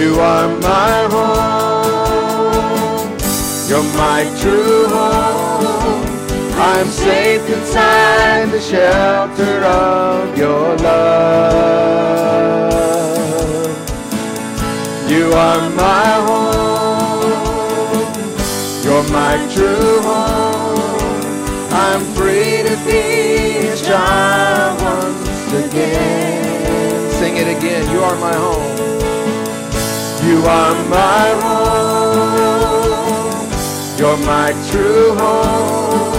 You are my home. You're my true home. I'm safe inside the shelter of your love. You are my home. You're my true home. I'm free to be a child once again. Sing it again. You are my home. You are my home. You're my true home.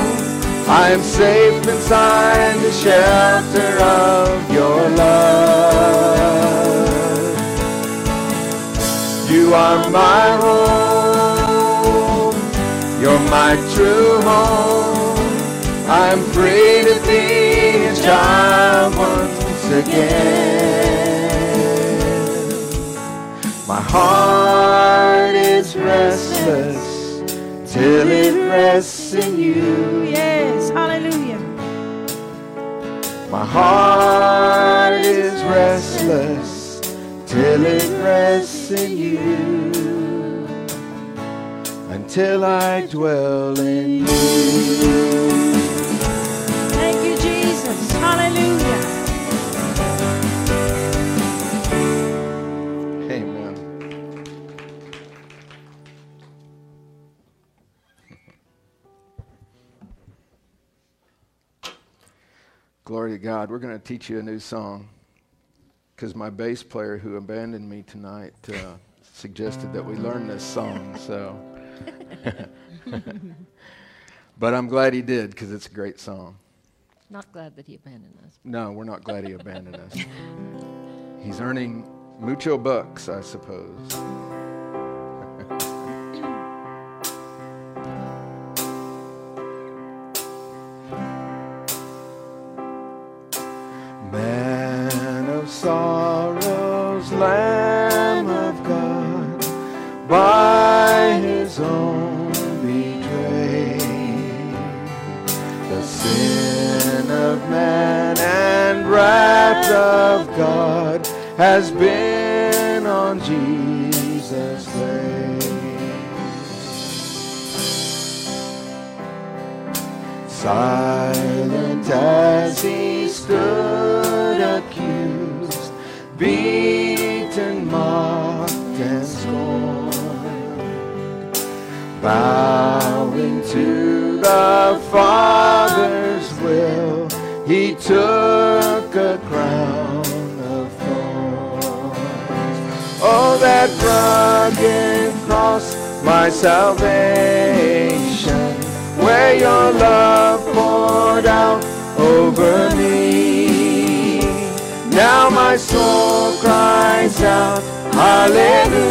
I am safe inside the shelter of your love. You are my home. You're my true home. I'm free to be a child once again. My heart is restless till it rests in you. Yes, hallelujah. My heart is restless till it rests in you. Until I dwell in you. Thank you, Jesus. Hallelujah. Glory to God. We're going to teach you a new song because my bass player who abandoned me tonight uh, suggested that we learn this song. So, but I'm glad he did because it's a great song. Not glad that he abandoned us. No, we're not glad he abandoned us. He's earning mucho bucks, I suppose. Salvation, where your love poured out over me. Now my soul cries out, Hallelujah,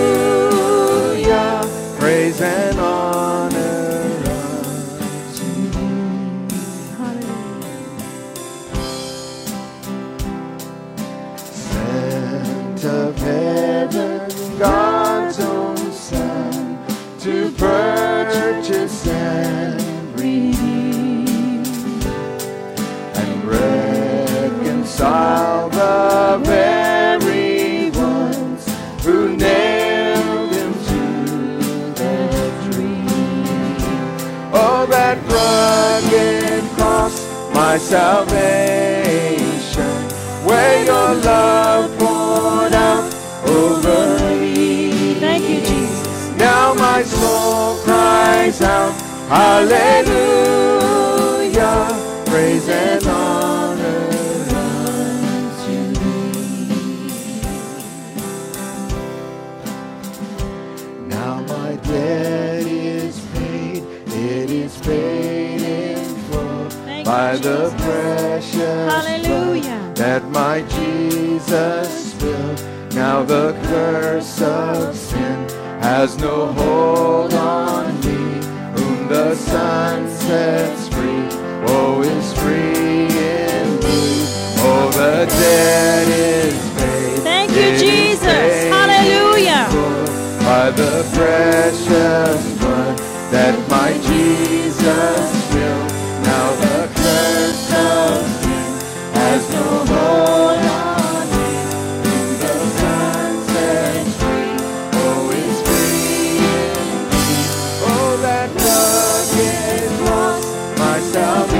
out, Hallelujah, praise and honor unto thee. Now my debt is paid, it is paid in full by you, the precious Hallelujah. blood that my Jesus spilled. Now the curse of sin has no hold on me. The Son sets free, oh, is free in indeed. Oh, the debt is paid. Thank you, It Jesus. Hallelujah. By the precious blood that my Jesus salvation.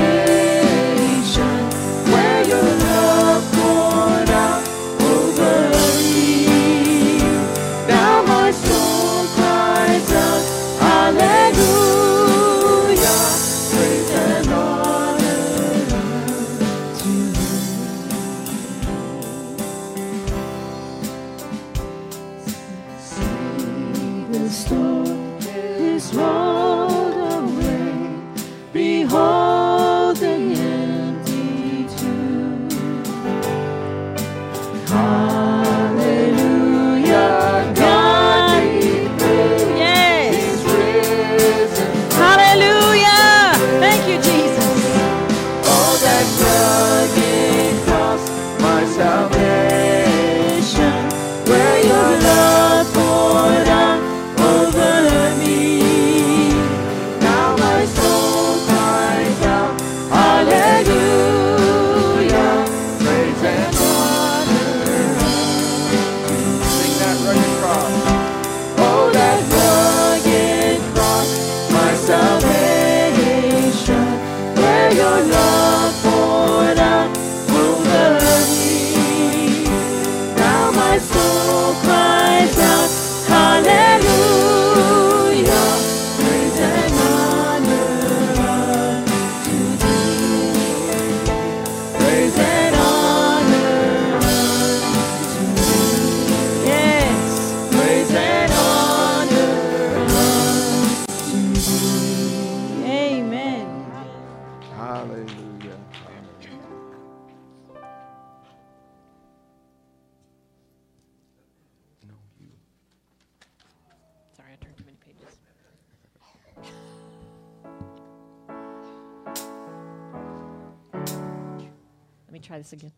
try this again.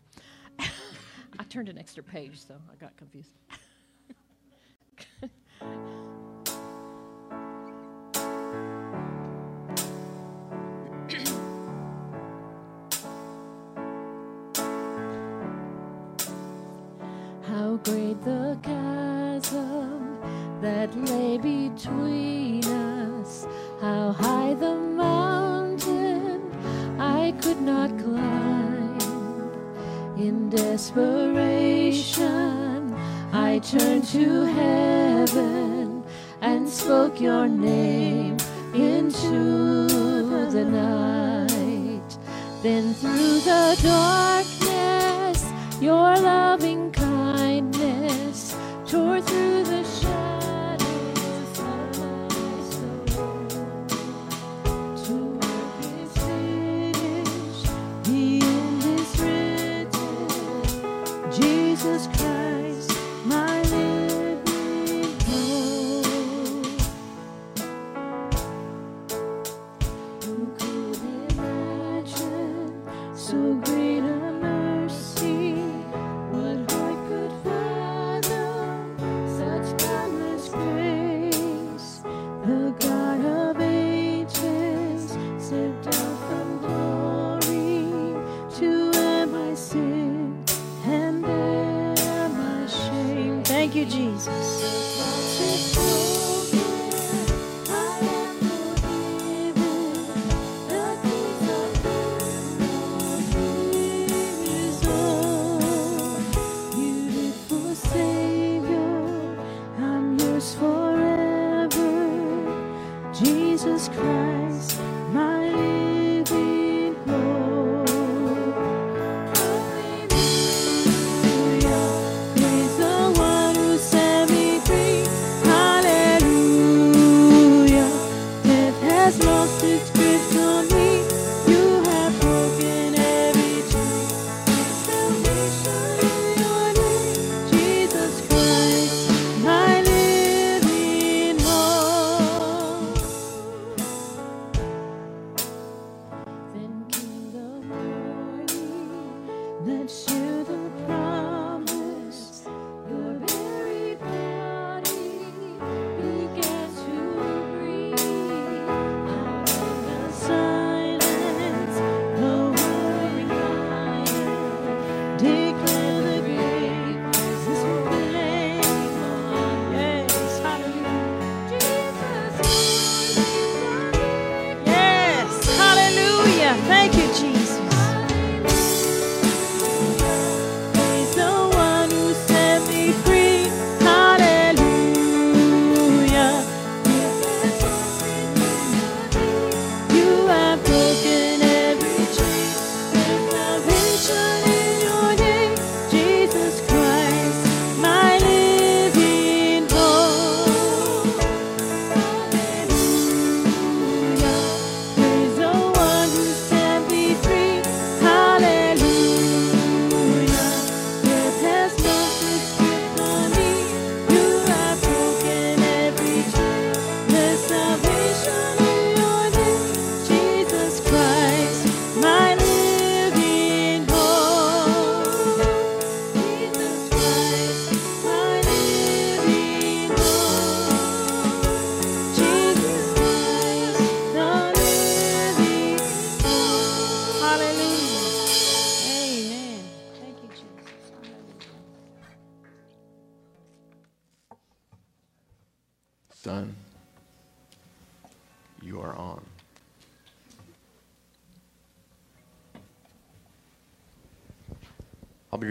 I turned an extra page, so I got confused. turned to heaven and spoke your name into the night. Then through the door.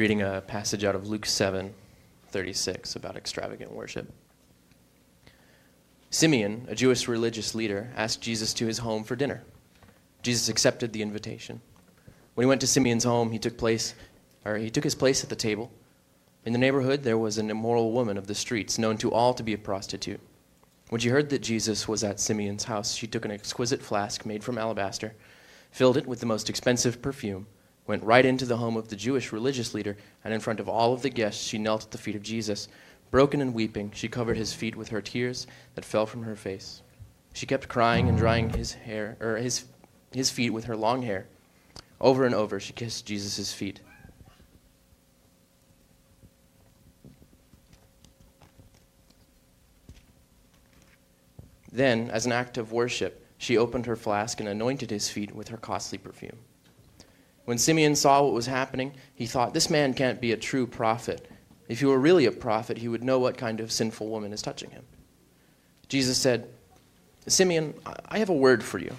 Reading a passage out of Luke 7 36 about extravagant worship. Simeon, a Jewish religious leader, asked Jesus to his home for dinner. Jesus accepted the invitation. When he went to Simeon's home, he took place or he took his place at the table. In the neighborhood there was an immoral woman of the streets, known to all to be a prostitute. When she heard that Jesus was at Simeon's house, she took an exquisite flask made from alabaster, filled it with the most expensive perfume, went right into the home of the Jewish religious leader, and in front of all of the guests, she knelt at the feet of Jesus. Broken and weeping, she covered his feet with her tears that fell from her face. She kept crying and drying his hair or his his feet with her long hair. Over and over, she kissed Jesus' feet. Then, as an act of worship, she opened her flask and anointed his feet with her costly perfume. When Simeon saw what was happening, he thought, This man can't be a true prophet. If he were really a prophet, he would know what kind of sinful woman is touching him. Jesus said, Simeon, I have a word for you.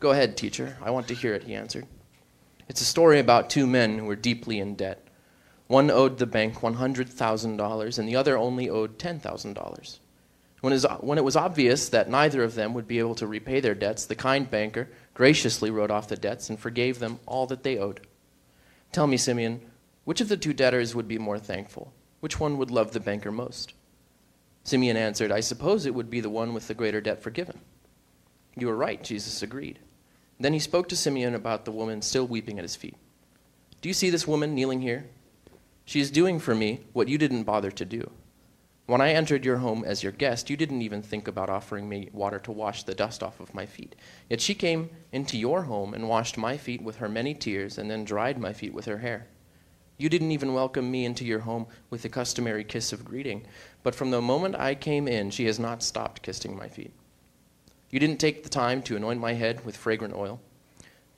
Go ahead, teacher. I want to hear it, he answered. It's a story about two men who were deeply in debt. One owed the bank $100,000 and the other only owed $10,000. When it was obvious that neither of them would be able to repay their debts, the kind banker graciously wrote off the debts and forgave them all that they owed. Tell me, Simeon, which of the two debtors would be more thankful? Which one would love the banker most? Simeon answered, I suppose it would be the one with the greater debt forgiven. You are right, Jesus agreed. Then he spoke to Simeon about the woman still weeping at his feet. Do you see this woman kneeling here? She is doing for me what you didn't bother to do. When I entered your home as your guest, you didn't even think about offering me water to wash the dust off of my feet. Yet she came into your home and washed my feet with her many tears and then dried my feet with her hair. You didn't even welcome me into your home with the customary kiss of greeting, but from the moment I came in, she has not stopped kissing my feet. You didn't take the time to anoint my head with fragrant oil,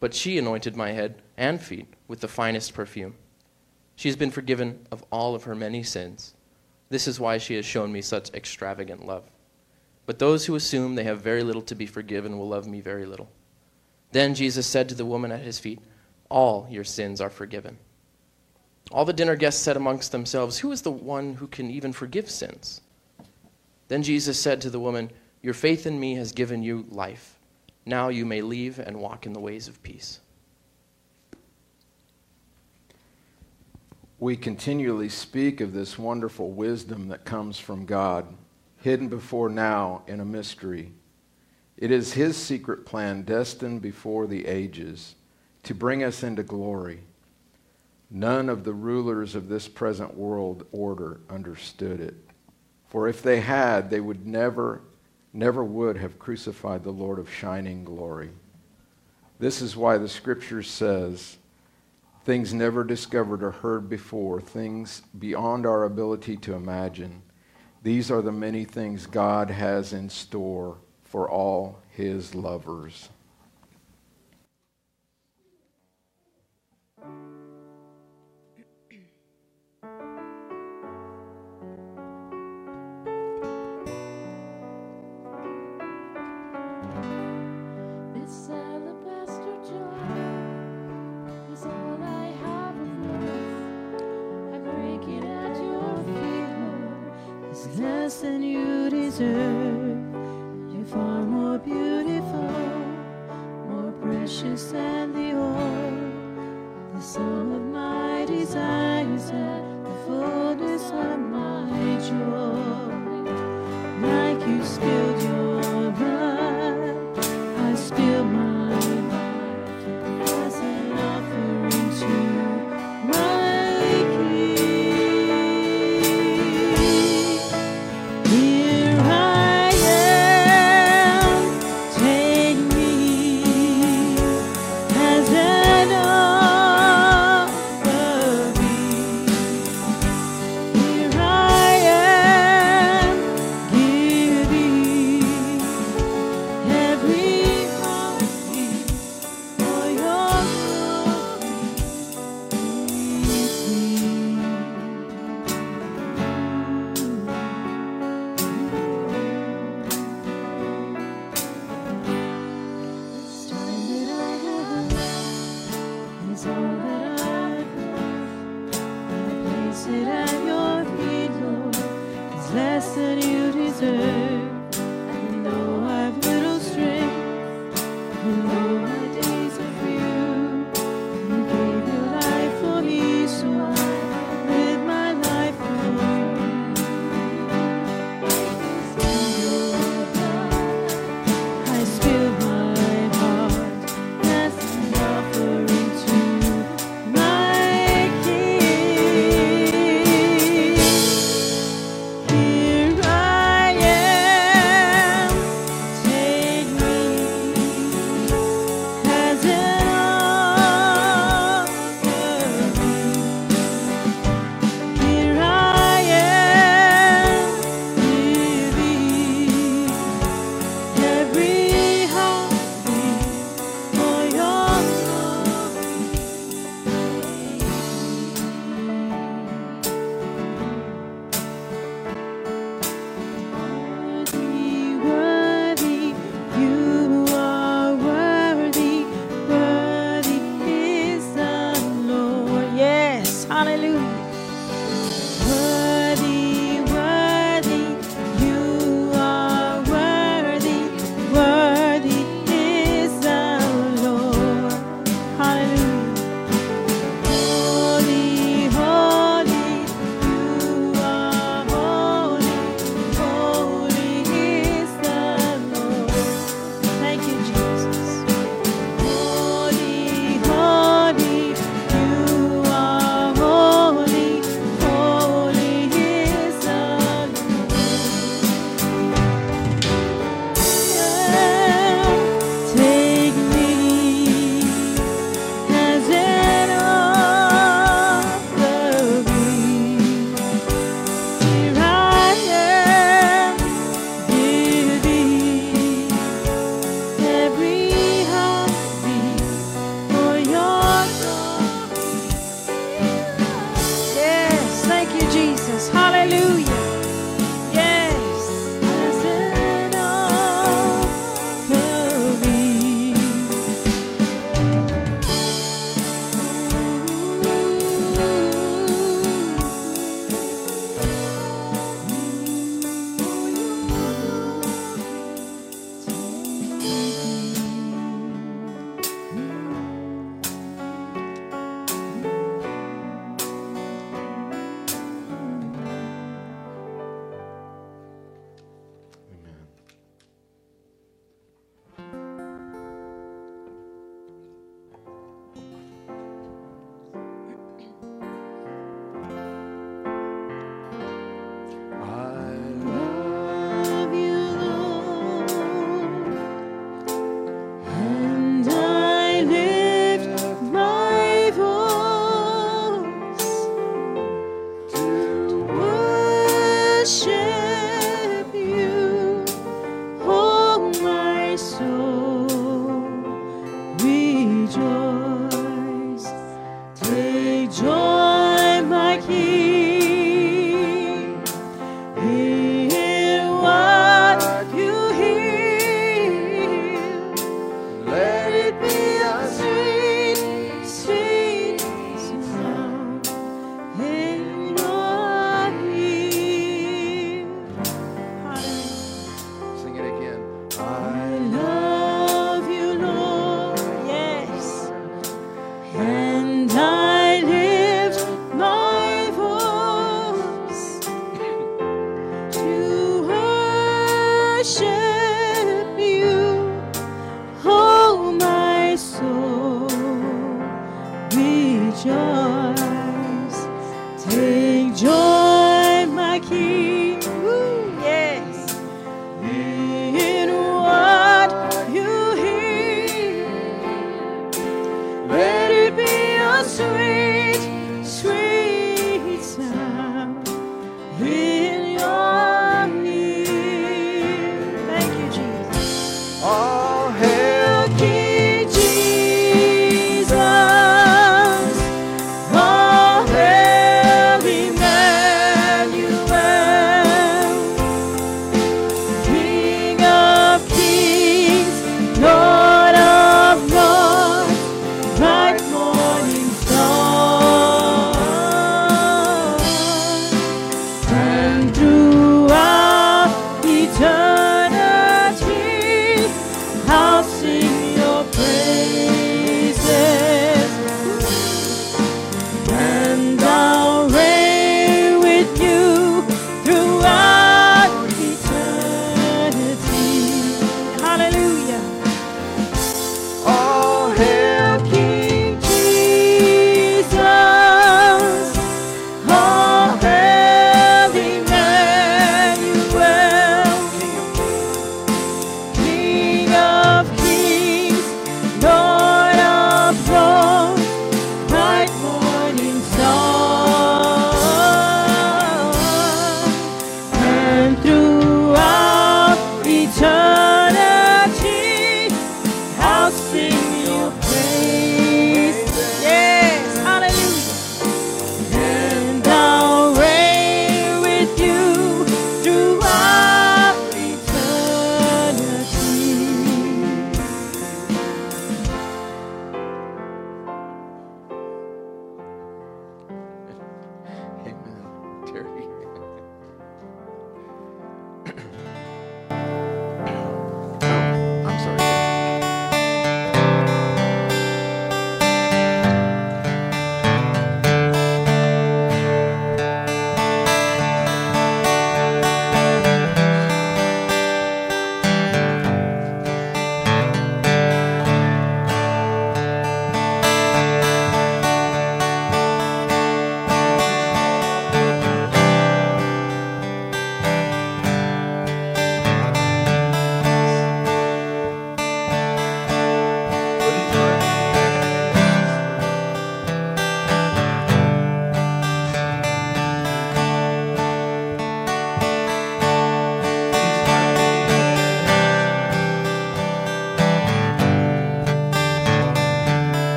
but she anointed my head and feet with the finest perfume. She has been forgiven of all of her many sins this is why she has shown me such extravagant love. But those who assume they have very little to be forgiven will love me very little. Then Jesus said to the woman at his feet, All your sins are forgiven. All the dinner guests said amongst themselves, Who is the one who can even forgive sins? Then Jesus said to the woman, Your faith in me has given you life. Now you may leave and walk in the ways of peace. We continually speak of this wonderful wisdom that comes from God, hidden before now in a mystery. It is His secret plan, destined before the ages, to bring us into glory. None of the rulers of this present world order understood it. For if they had, they would never, never would have crucified the Lord of shining glory. This is why the scripture says, things never discovered or heard before, things beyond our ability to imagine. These are the many things God has in store for all his lovers.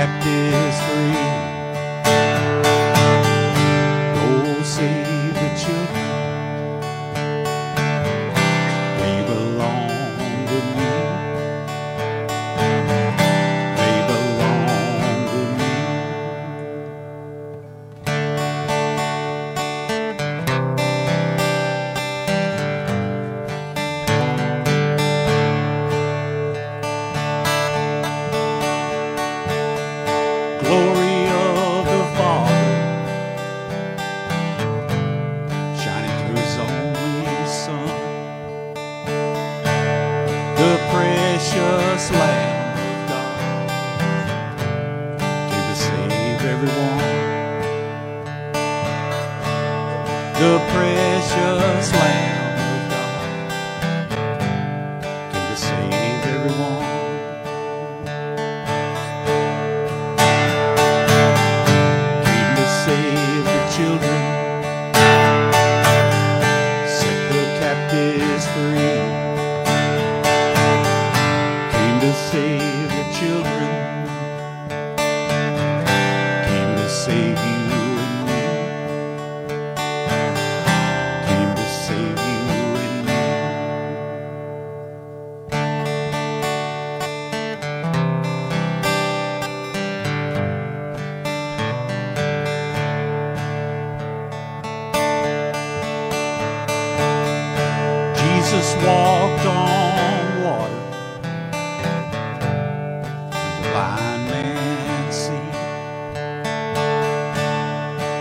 Captives free."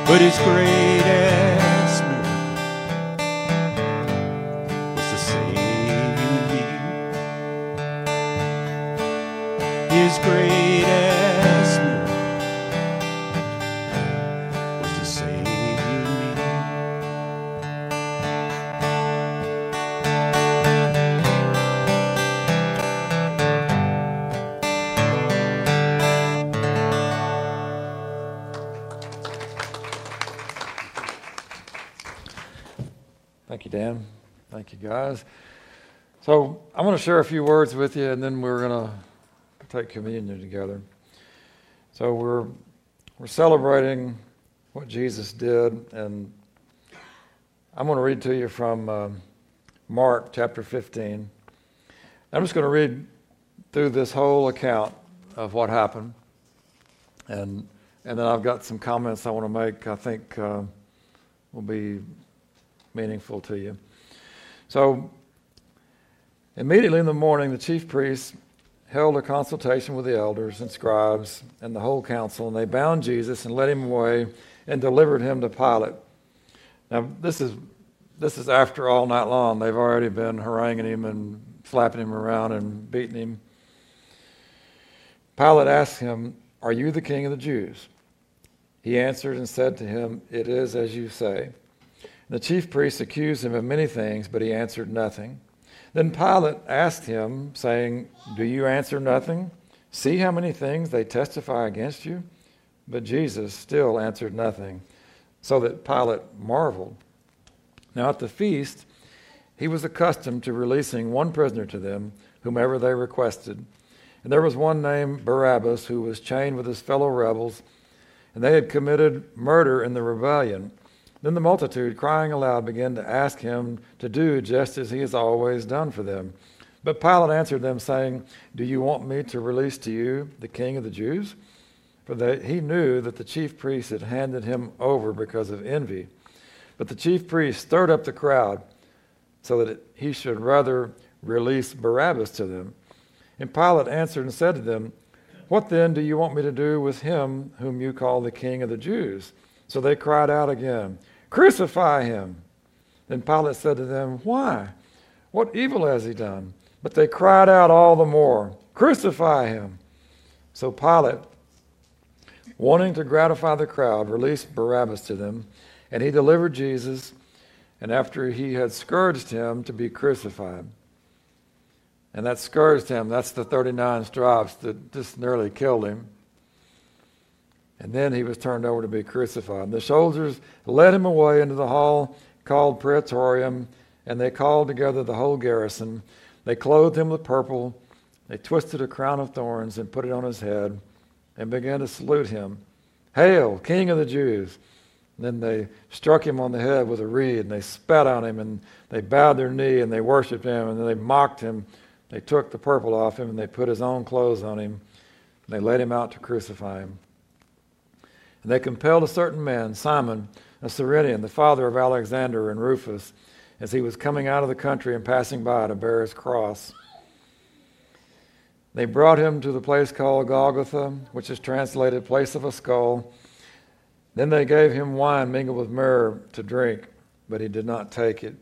But his greatest miracle was to save you and me. His greatest to share a few words with you, and then we're going to take communion together. So we're we're celebrating what Jesus did, and I'm going to read to you from um Mark chapter 15. I'm just going to read through this whole account of what happened, and and then I've got some comments I want to make. I think uh, will be meaningful to you. So, immediately in the morning, the chief priests held a consultation with the elders and scribes and the whole council, and they bound Jesus and led him away and delivered him to Pilate. Now, this is this is after all night long. They've already been haranguing him and slapping him around and beating him. Pilate asked him, Are you the king of the Jews? He answered and said to him, It is as you say. The chief priests accused him of many things, but he answered nothing. Then Pilate asked him, saying, Do you answer nothing? See how many things they testify against you? But Jesus still answered nothing, so that Pilate marveled. Now at the feast, he was accustomed to releasing one prisoner to them, whomever they requested. And there was one named Barabbas who was chained with his fellow rebels, and they had committed murder in the rebellion. Then the multitude, crying aloud, began to ask him to do just as he has always done for them. But Pilate answered them, saying, Do you want me to release to you the king of the Jews? For they, he knew that the chief priests had handed him over because of envy. But the chief priests stirred up the crowd so that he should rather release Barabbas to them. And Pilate answered and said to them, What then do you want me to do with him whom you call the king of the Jews? So they cried out again, Crucify him. Then Pilate said to them, Why? What evil has he done? But they cried out all the more, Crucify him. So Pilate, wanting to gratify the crowd, released Barabbas to them, and he delivered Jesus, and after he had scourged him, to be crucified. And that scourged him, that's the 39 stripes that just nearly killed him. And then he was turned over to be crucified. And the soldiers led him away into the hall called Praetorium, and they called together the whole garrison. They clothed him with purple, they twisted a crown of thorns and put it on his head, and began to salute him. Hail, King of the Jews! And then they struck him on the head with a reed, and they spat on him, and they bowed their knee, and they worshipped him, and then they mocked him. They took the purple off him, and they put his own clothes on him, and they led him out to crucify him. And they compelled a certain man, Simon, a Cyrenian, the father of Alexander and Rufus, as he was coming out of the country and passing by to bear his cross. They brought him to the place called Golgotha, which is translated place of a skull. Then they gave him wine mingled with myrrh to drink, but he did not take it.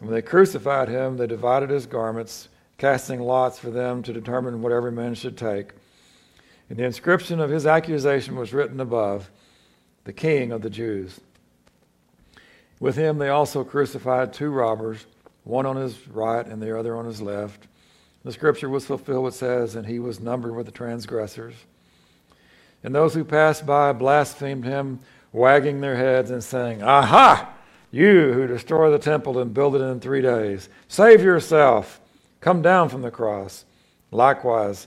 And when they crucified him, they divided his garments, casting lots for them to determine what every man should take. And the inscription of his accusation was written above the King of the Jews. With him they also crucified two robbers, one on his right and the other on his left. The scripture was fulfilled, it says, and he was numbered with the transgressors. And those who passed by blasphemed him, wagging their heads and saying, Aha! You who destroy the temple and build it in three days, save yourself. Come down from the cross. Likewise,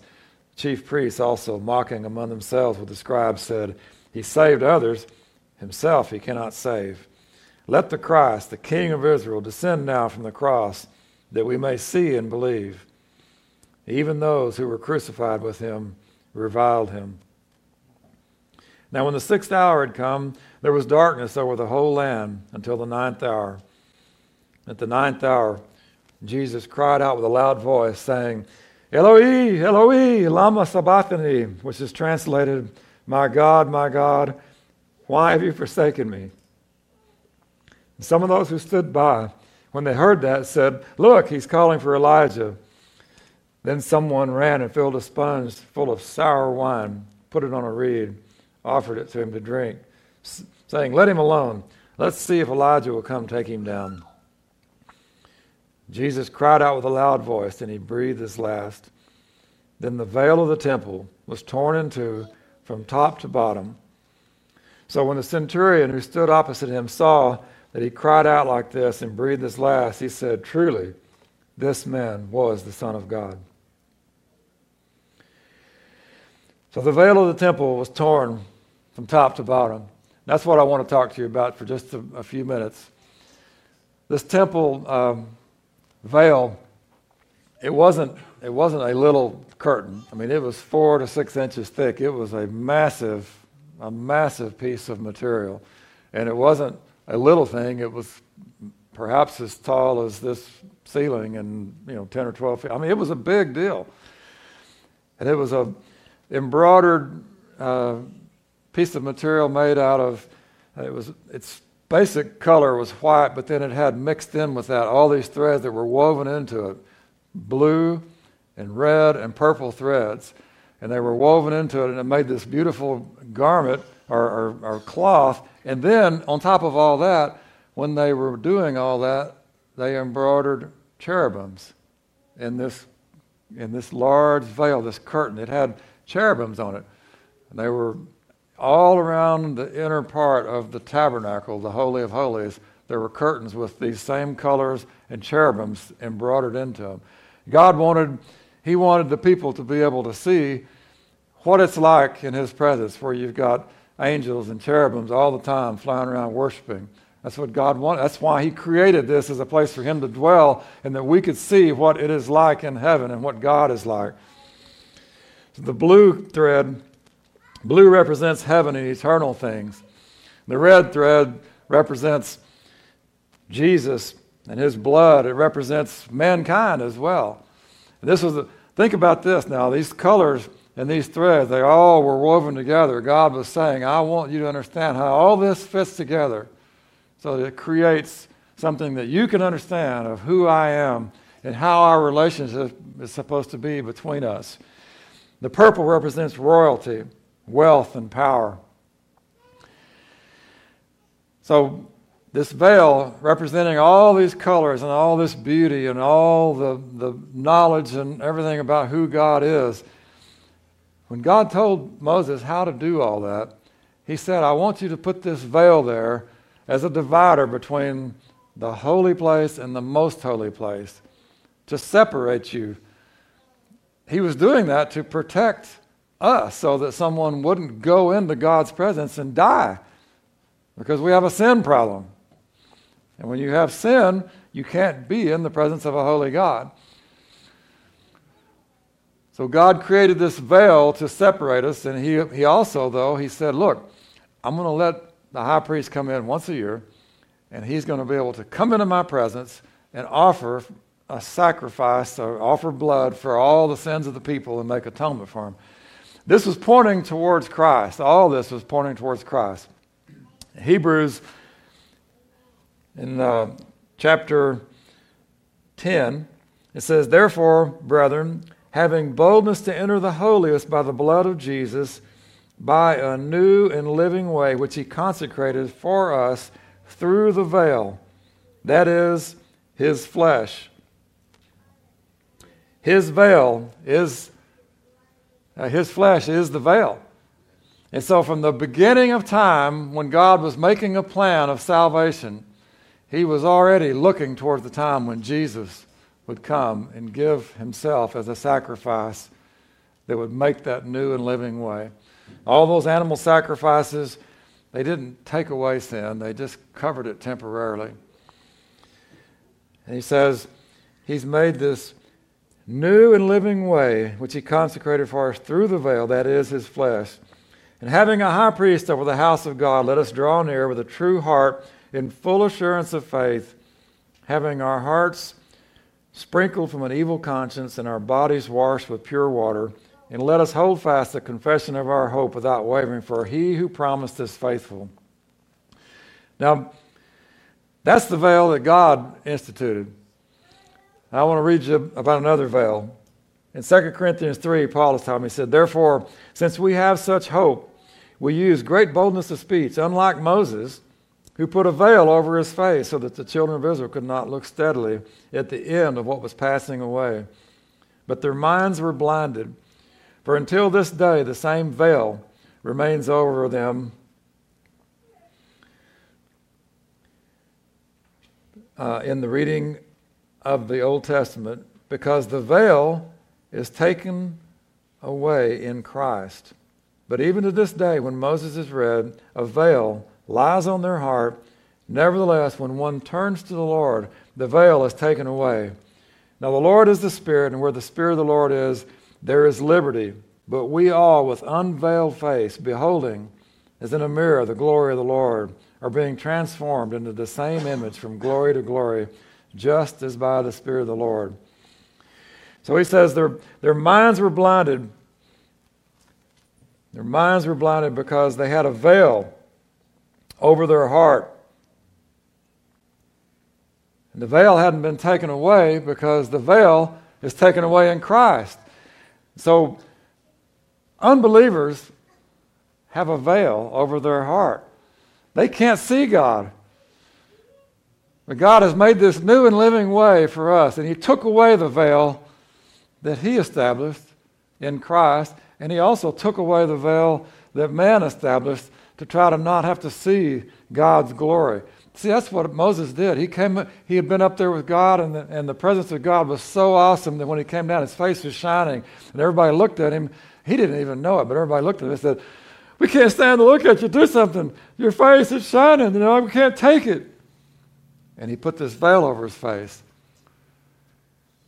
chief priests also, mocking among themselves with the scribes, said, He saved others, himself he cannot save. Let the Christ, the King of Israel, descend now from the cross, that we may see and believe. Even those who were crucified with him reviled him. Now, when the sixth hour had come, there was darkness over the whole land until the ninth hour. At the ninth hour, Jesus cried out with a loud voice, saying, Eloi, Eloi, lama sabachthani, which is translated, My God, my God, Why have you forsaken me? And some of those who stood by, when they heard that, said, Look, he's calling for Elijah. Then someone ran and filled a sponge full of sour wine, put it on a reed, offered it to him to drink, saying, Let him alone. Let's see if Elijah will come take him down. Jesus cried out with a loud voice, and he breathed his last. Then the veil of the temple was torn in two from top to bottom. So when the centurion who stood opposite him saw that he cried out like this and breathed his last, he said, Truly, this man was the Son of God. So the veil of the temple was torn from top to bottom. That's what I want to talk to you about for just a, a few minutes. This temple um, veil, it wasn't, it wasn't a little curtain. I mean, it was four to six inches thick. It was a massive, a massive piece of material. And it wasn't a little thing. It was perhaps as tall as this ceiling and, you know, 10 or 12 feet. I mean, it was a big deal. And it was a embroidered uh, piece of material made out of, it was, its basic color was white, but then it had mixed in with that all these threads that were woven into it blue and red and purple threads. And they were woven into it, and it made this beautiful garment or, or, or cloth. And then, on top of all that, when they were doing all that, they embroidered cherubims in this, in this large veil, this curtain. It had cherubims on it. And they were all around the inner part of the tabernacle, the Holy of Holies. There were curtains with these same colors and cherubims embroidered into them. God wanted, He wanted the people to be able to see what it's like in His presence, where you've got angels and cherubims all the time flying around worshiping. That's what God wanted. That's why He created this as a place for Him to dwell and that we could see what it is like in heaven and what God is like. So the blue thread, blue represents heaven and eternal things. The red thread represents Jesus and his blood. It represents mankind as well. And this was a, think about this now. These colors and these threads, they all were woven together. God was saying, I want you to understand how all this fits together so that it creates something that you can understand of who I am and how our relationship is supposed to be between us. The purple represents royalty, wealth, and power. So, this veil representing all these colors and all this beauty and all the, the knowledge and everything about who God is. When God told Moses how to do all that, he said, I want you to put this veil there as a divider between the holy place and the most holy place to separate you he was doing that to protect us so that someone wouldn't go into God's presence and die because we have a sin problem. And when you have sin, you can't be in the presence of a holy God. So God created this veil to separate us, and He, he also, though, He said, Look, I'm going to let the high priest come in once a year, and he's going to be able to come into my presence and offer a sacrifice or offer blood for all the sins of the people and make atonement for them. This was pointing towards Christ. All this was pointing towards Christ. Hebrews in uh, chapter 10, it says, Therefore, brethren, having boldness to enter the holiest by the blood of Jesus, by a new and living way which he consecrated for us through the veil, that is, his flesh. His veil is, uh, his flesh is the veil. And so, from the beginning of time, when God was making a plan of salvation, he was already looking towards the time when Jesus would come and give himself as a sacrifice that would make that new and living way. All those animal sacrifices, they didn't take away sin, they just covered it temporarily. And he says, He's made this new and living way, which he consecrated for us through the veil, that is, his flesh. And having a high priest over the house of God, let us draw near with a true heart in full assurance of faith, having our hearts sprinkled from an evil conscience and our bodies washed with pure water. And let us hold fast the confession of our hope without wavering, for he who promised is faithful. Now, that's the veil that God instituted. I want to read you about another veil. In 2 Corinthians 3, Paul is telling me, he said, Therefore, since we have such hope, we use great boldness of speech, unlike Moses, who put a veil over his face so that the children of Israel could not look steadily at the end of what was passing away. But their minds were blinded. For until this day, the same veil remains over them. Uh, in the reading of the Old Testament, because the veil is taken away in Christ. But even to this day, when Moses is read, a veil lies on their heart. Nevertheless, when one turns to the Lord, the veil is taken away. Now, the Lord is the Spirit, and where the Spirit of the Lord is, there is liberty. But we all, with unveiled face, beholding as in a mirror the glory of the Lord, are being transformed into the same image from glory to glory, just as by the Spirit of the Lord. So he says their, their minds were blinded. Their minds were blinded because they had a veil over their heart. And the veil hadn't been taken away because the veil is taken away in Christ. So unbelievers have a veil over their heart. They can't see God. But God has made this new and living way for us, and He took away the veil that He established in Christ, and He also took away the veil that man established to try to not have to see God's glory. See, that's what Moses did. He came, he had been up there with God, and the, and the presence of God was so awesome that when he came down, his face was shining, and everybody looked at him. He didn't even know it, but everybody looked at him and said, "We can't stand to look at you. Do something. Your face is shining. You know, we can't take it." And he put this veil over his face.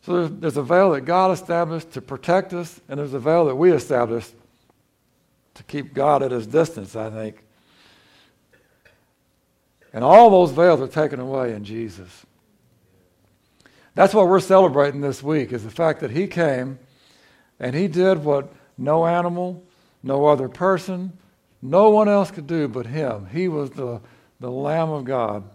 So there's, there's a veil that God established to protect us, and there's a veil that we established to keep God at his distance, I think. And all those veils are taken away in Jesus. That's what we're celebrating this week is the fact that he came and he did what no animal, no other person, no one else could do but him. He was the, the Lamb of God,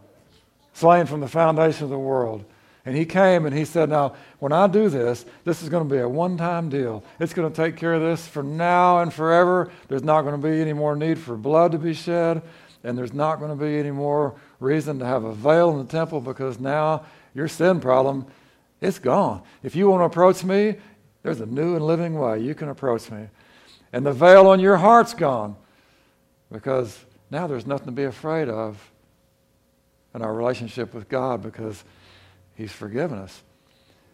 slain from the foundation of the world. And he came and he said, Now, when I do this, this is going to be a one time deal. It's going to take care of this for now and forever. There's not going to be any more need for blood to be shed, and there's not going to be any more reason to have a veil in the temple because now your sin problem it's gone. If you want to approach me, there's a new and living way you can approach me. And the veil on your heart's gone because now there's nothing to be afraid of in our relationship with God because He's forgiven us.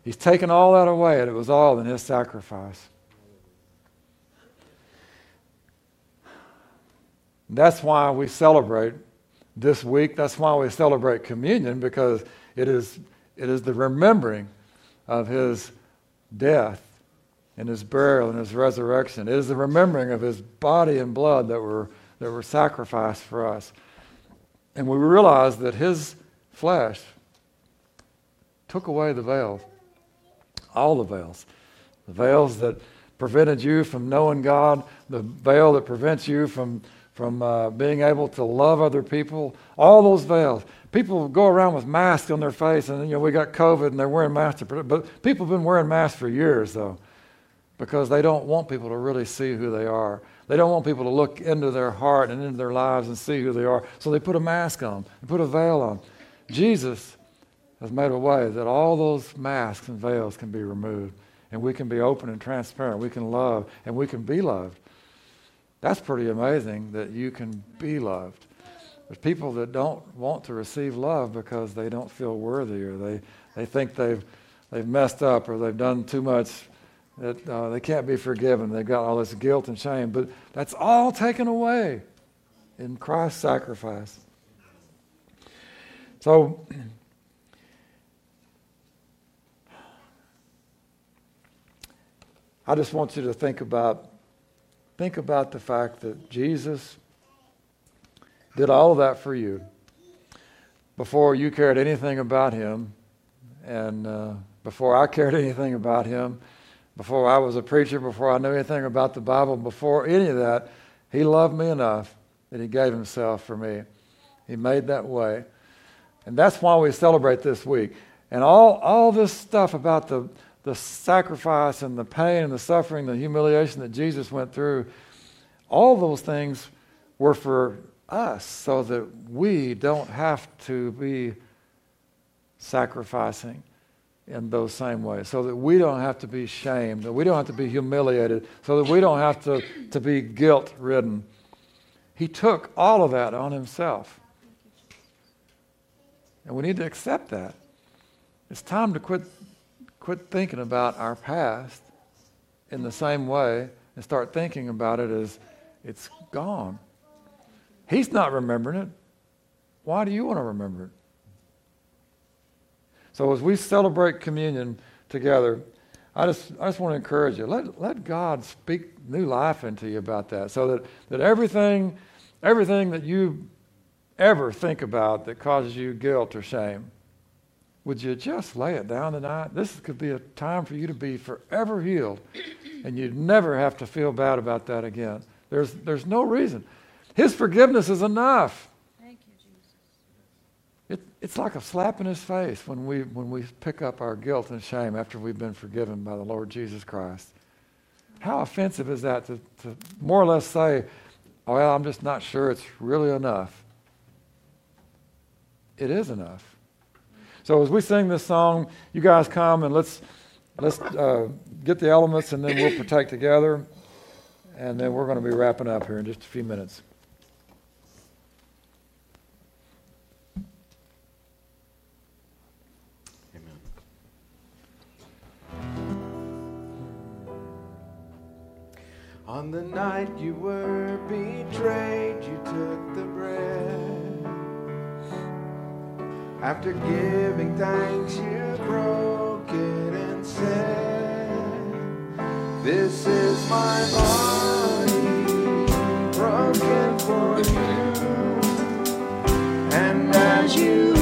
He's taken all that away, and it was all in His sacrifice. That's why we celebrate this week. That's why we celebrate communion, because it is, it is the remembering of His death and His burial and His resurrection. It is the remembering of His body and blood that were, that were sacrificed for us. And we realize that His flesh took away the veils, all the veils, the veils that prevented you from knowing God, the veil that prevents you from from uh, being able to love other people, all those veils. People go around with masks on their face, and you know we got COVID, and they're wearing masks. But people have been wearing masks for years, though, because they don't want people to really see who they are. They don't want people to look into their heart and into their lives and see who they are. So they put a mask on, they put a veil on. Jesus has made a way that all those masks and veils can be removed, and we can be open and transparent. We can love, and we can be loved. That's pretty amazing that you can be loved. There's people that don't want to receive love because they don't feel worthy or they, they think they've, they've messed up or they've done too much that uh, they can't be forgiven. They've got all this guilt and shame. But that's all taken away in Christ's sacrifice. So, I just want you to think about think about the fact that Jesus did all of that for you before you cared anything about him and uh, before I cared anything about him, before I was a preacher, before I knew anything about the Bible, before any of that, he loved me enough that he gave himself for me. He made that way. And that's why we celebrate this week. And all, all this stuff about the, the sacrifice and the pain and the suffering, the humiliation that Jesus went through, all those things were for us so that we don't have to be sacrificing in those same ways, so that we don't have to be shamed, that we don't have to be humiliated, so that we don't have to, to be guilt ridden. He took all of that on himself. And we need to accept that. It's time to quit, quit thinking about our past in the same way and start thinking about it as it's gone. He's not remembering it. Why do you want to remember it? So as we celebrate communion together, I just, I just want to encourage you. Let, let God speak new life into you about that so that, that everything, everything that you ever think about that causes you guilt or shame, would you just lay it down tonight? This could be a time for you to be forever healed, and you'd never have to feel bad about that again. There's, there's no reason. His forgiveness is enough. It, it's like a slap in his face when we, when we pick up our guilt and shame after we've been forgiven by the Lord Jesus Christ. How offensive is that to, to more or less say, well, I'm just not sure it's really enough? It is enough. So as we sing this song, you guys come and let's, let's uh, get the elements and then we'll partake together. And then we're going to be wrapping up here in just a few minutes. On the night you were betrayed, you took the bread. After giving thanks, you broke it and said, This is my body broken for you. And as you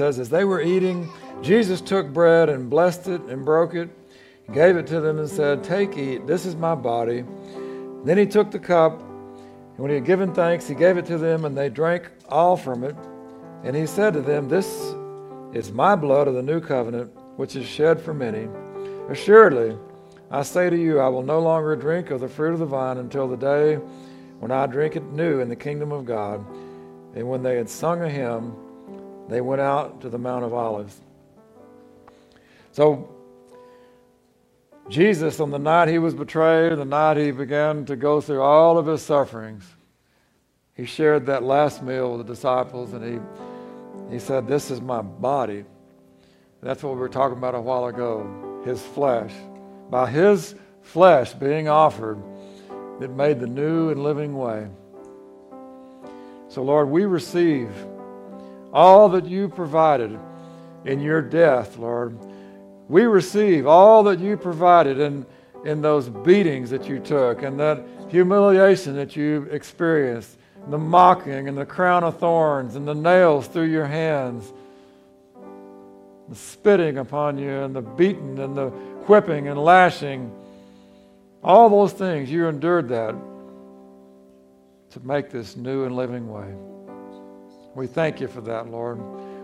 says, As they were eating, Jesus took bread and blessed it and broke it, gave it to them and said, Take, eat, this is my body. Then he took the cup, and when he had given thanks, he gave it to them, and they drank all from it. And he said to them, This is my blood of the new covenant, which is shed for many. Assuredly, I say to you, I will no longer drink of the fruit of the vine until the day when I drink it new in the kingdom of God. And when they had sung a hymn, they went out to the Mount of Olives. So, Jesus, on the night he was betrayed, the night he began to go through all of his sufferings, he shared that last meal with the disciples and he, he said, This is my body. That's what we were talking about a while ago his flesh. By his flesh being offered, it made the new and living way. So, Lord, we receive all that you provided in your death, Lord. We receive all that you provided in, in those beatings that you took and that humiliation that you experienced, the mocking and the crown of thorns and the nails through your hands, the spitting upon you and the beating and the whipping and lashing. All those things, you endured that to make this new and living way. We thank you for that, Lord.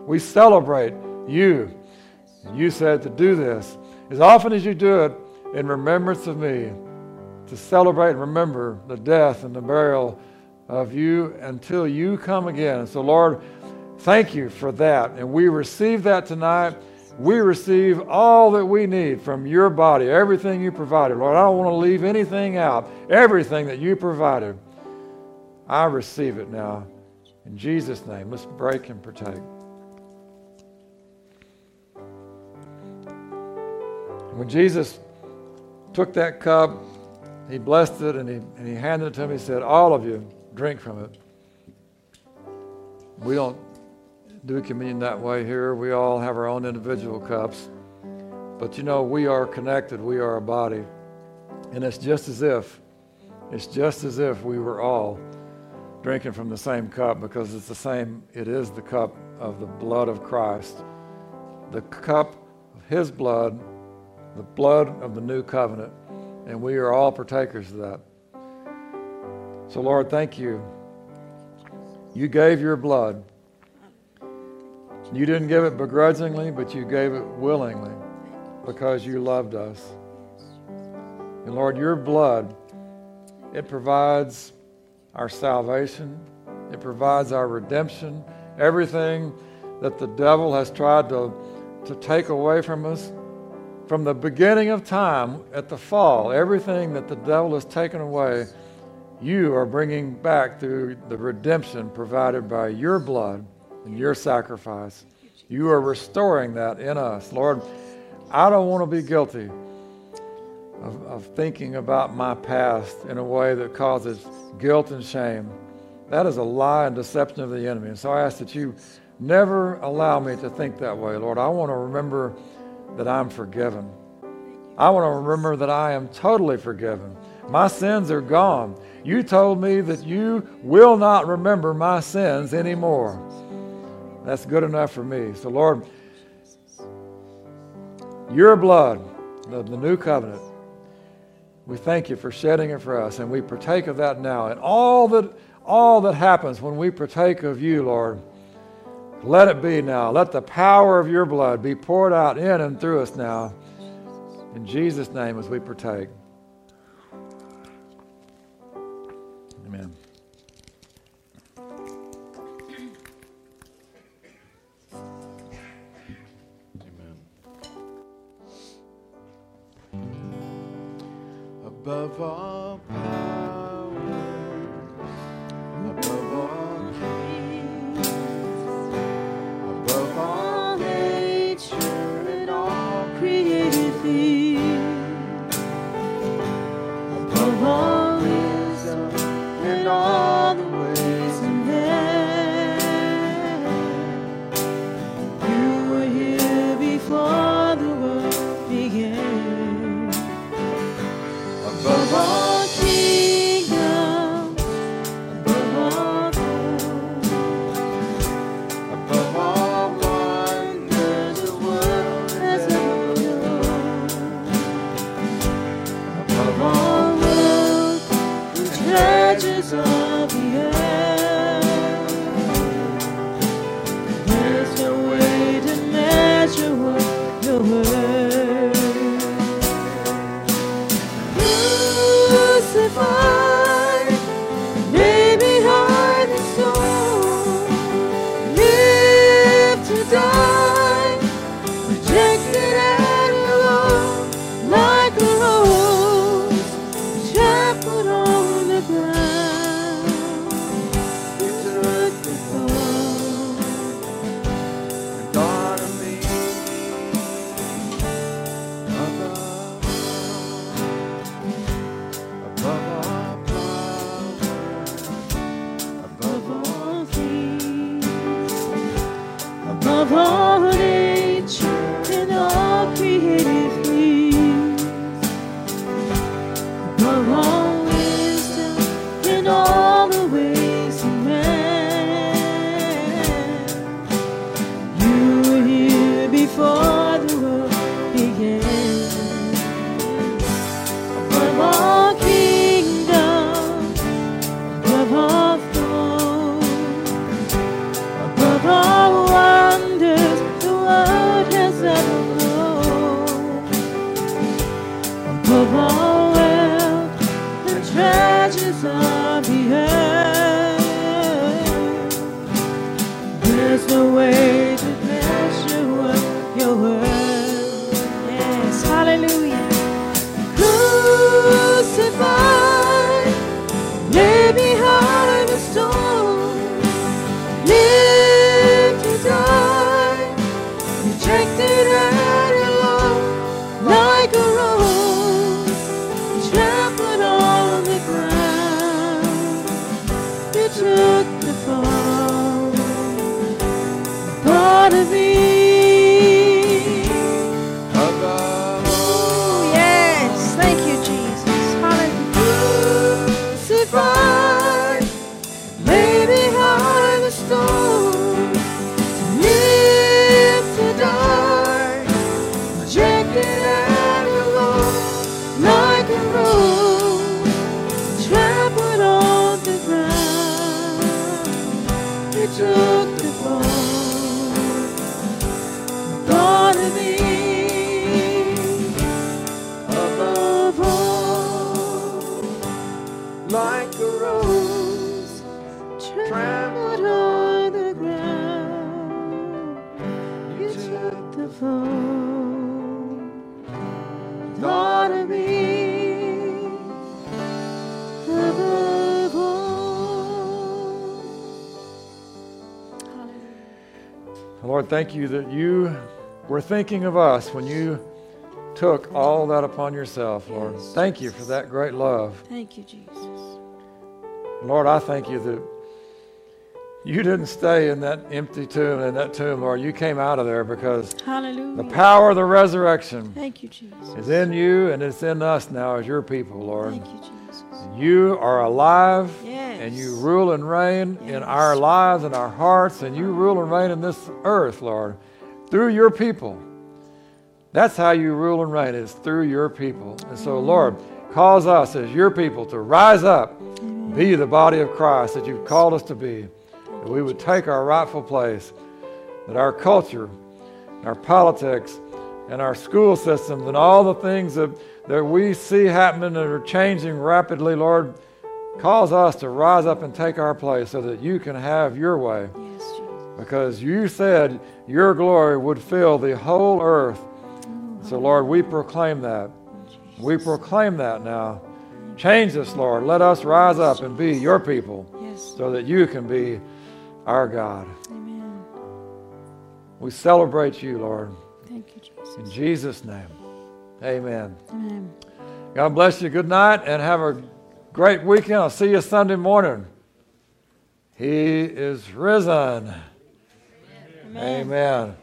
We celebrate you. You said to do this as often as you do it in remembrance of me, to celebrate and remember the death and the burial of you until you come again. So, Lord, thank you for that. And we receive that tonight. We receive all that we need from your body, everything you provided. Lord, I don't want to leave anything out. Everything that you provided, I receive it now. In Jesus' name, let's break and partake. When Jesus took that cup, he blessed it and he, and he handed it to him. He said, All of you, drink from it. We don't do communion that way here. We all have our own individual cups. But you know, we are connected, we are a body. And it's just as if, it's just as if we were all drinking from the same cup because it's the same, it is the cup of the blood of Christ. The cup of his blood, the blood of the new covenant. And we are all partakers of that. So, Lord, thank you. You gave your blood. You didn't give it begrudgingly, but you gave it willingly because you loved us. And Lord, your blood, it provides our salvation, it provides our redemption, everything that the devil has tried to, to take away from us. From the beginning of time at the fall, everything that the devil has taken away, you are bringing back through the redemption provided by your blood and your sacrifice. You are restoring that in us. Lord, I don't want to be guilty of, of thinking about my past in a way that causes guilt and shame. That is a lie and deception of the enemy. And so I ask that you never allow me to think that way, Lord. I want to remember that I'm forgiven. I want to remember that I am totally forgiven. My sins are gone. You told me that you will not remember my sins anymore. That's good enough for me. So, Lord, your blood, the, the new covenant, we thank you for shedding it for us, and we partake of that now. And all that, all that happens when we partake of you, Lord, let it be now. Let the power of your blood be poured out in and through us now. In Jesus' name, as we partake. Amen. Above all power, above all kings, above all nature and all created things, Lord, thank you that you were thinking of us when you took all that upon yourself, Lord. Yes, Thank you for that great love. Thank you, Jesus. Lord, I thank you that you didn't stay in that empty tomb, in that tomb, Lord. You came out of there because Hallelujah. the power of the resurrection Thank you, Jesus. is in you and it's in us now as your people, Lord. Thank you, Jesus. You are alive Yes. And you rule and reign in our lives and our hearts, and you rule and reign in this earth, Lord, through your people. That's how you rule and reign, is through your people. And so, Lord, cause us as your people to rise up, be the body of Christ that you've called us to be, that we would take our rightful place, that our culture, our politics, and our school systems, and all the things that, that we see happening that are changing rapidly, Lord, cause us to rise up and take our place so that you can have your way. Yes, Jesus. Because you said your glory would fill the whole earth. So, oh. Lord, we proclaim that. We proclaim that now. Change us, Lord. Let us rise up and be your people Yes. so that you can be our God. Amen. We celebrate you, Lord. Thank you, Jesus. In Jesus' name, amen. Amen. God bless you. Good night and have a great weekend. I'll see you Sunday morning. He is risen. Amen. amen.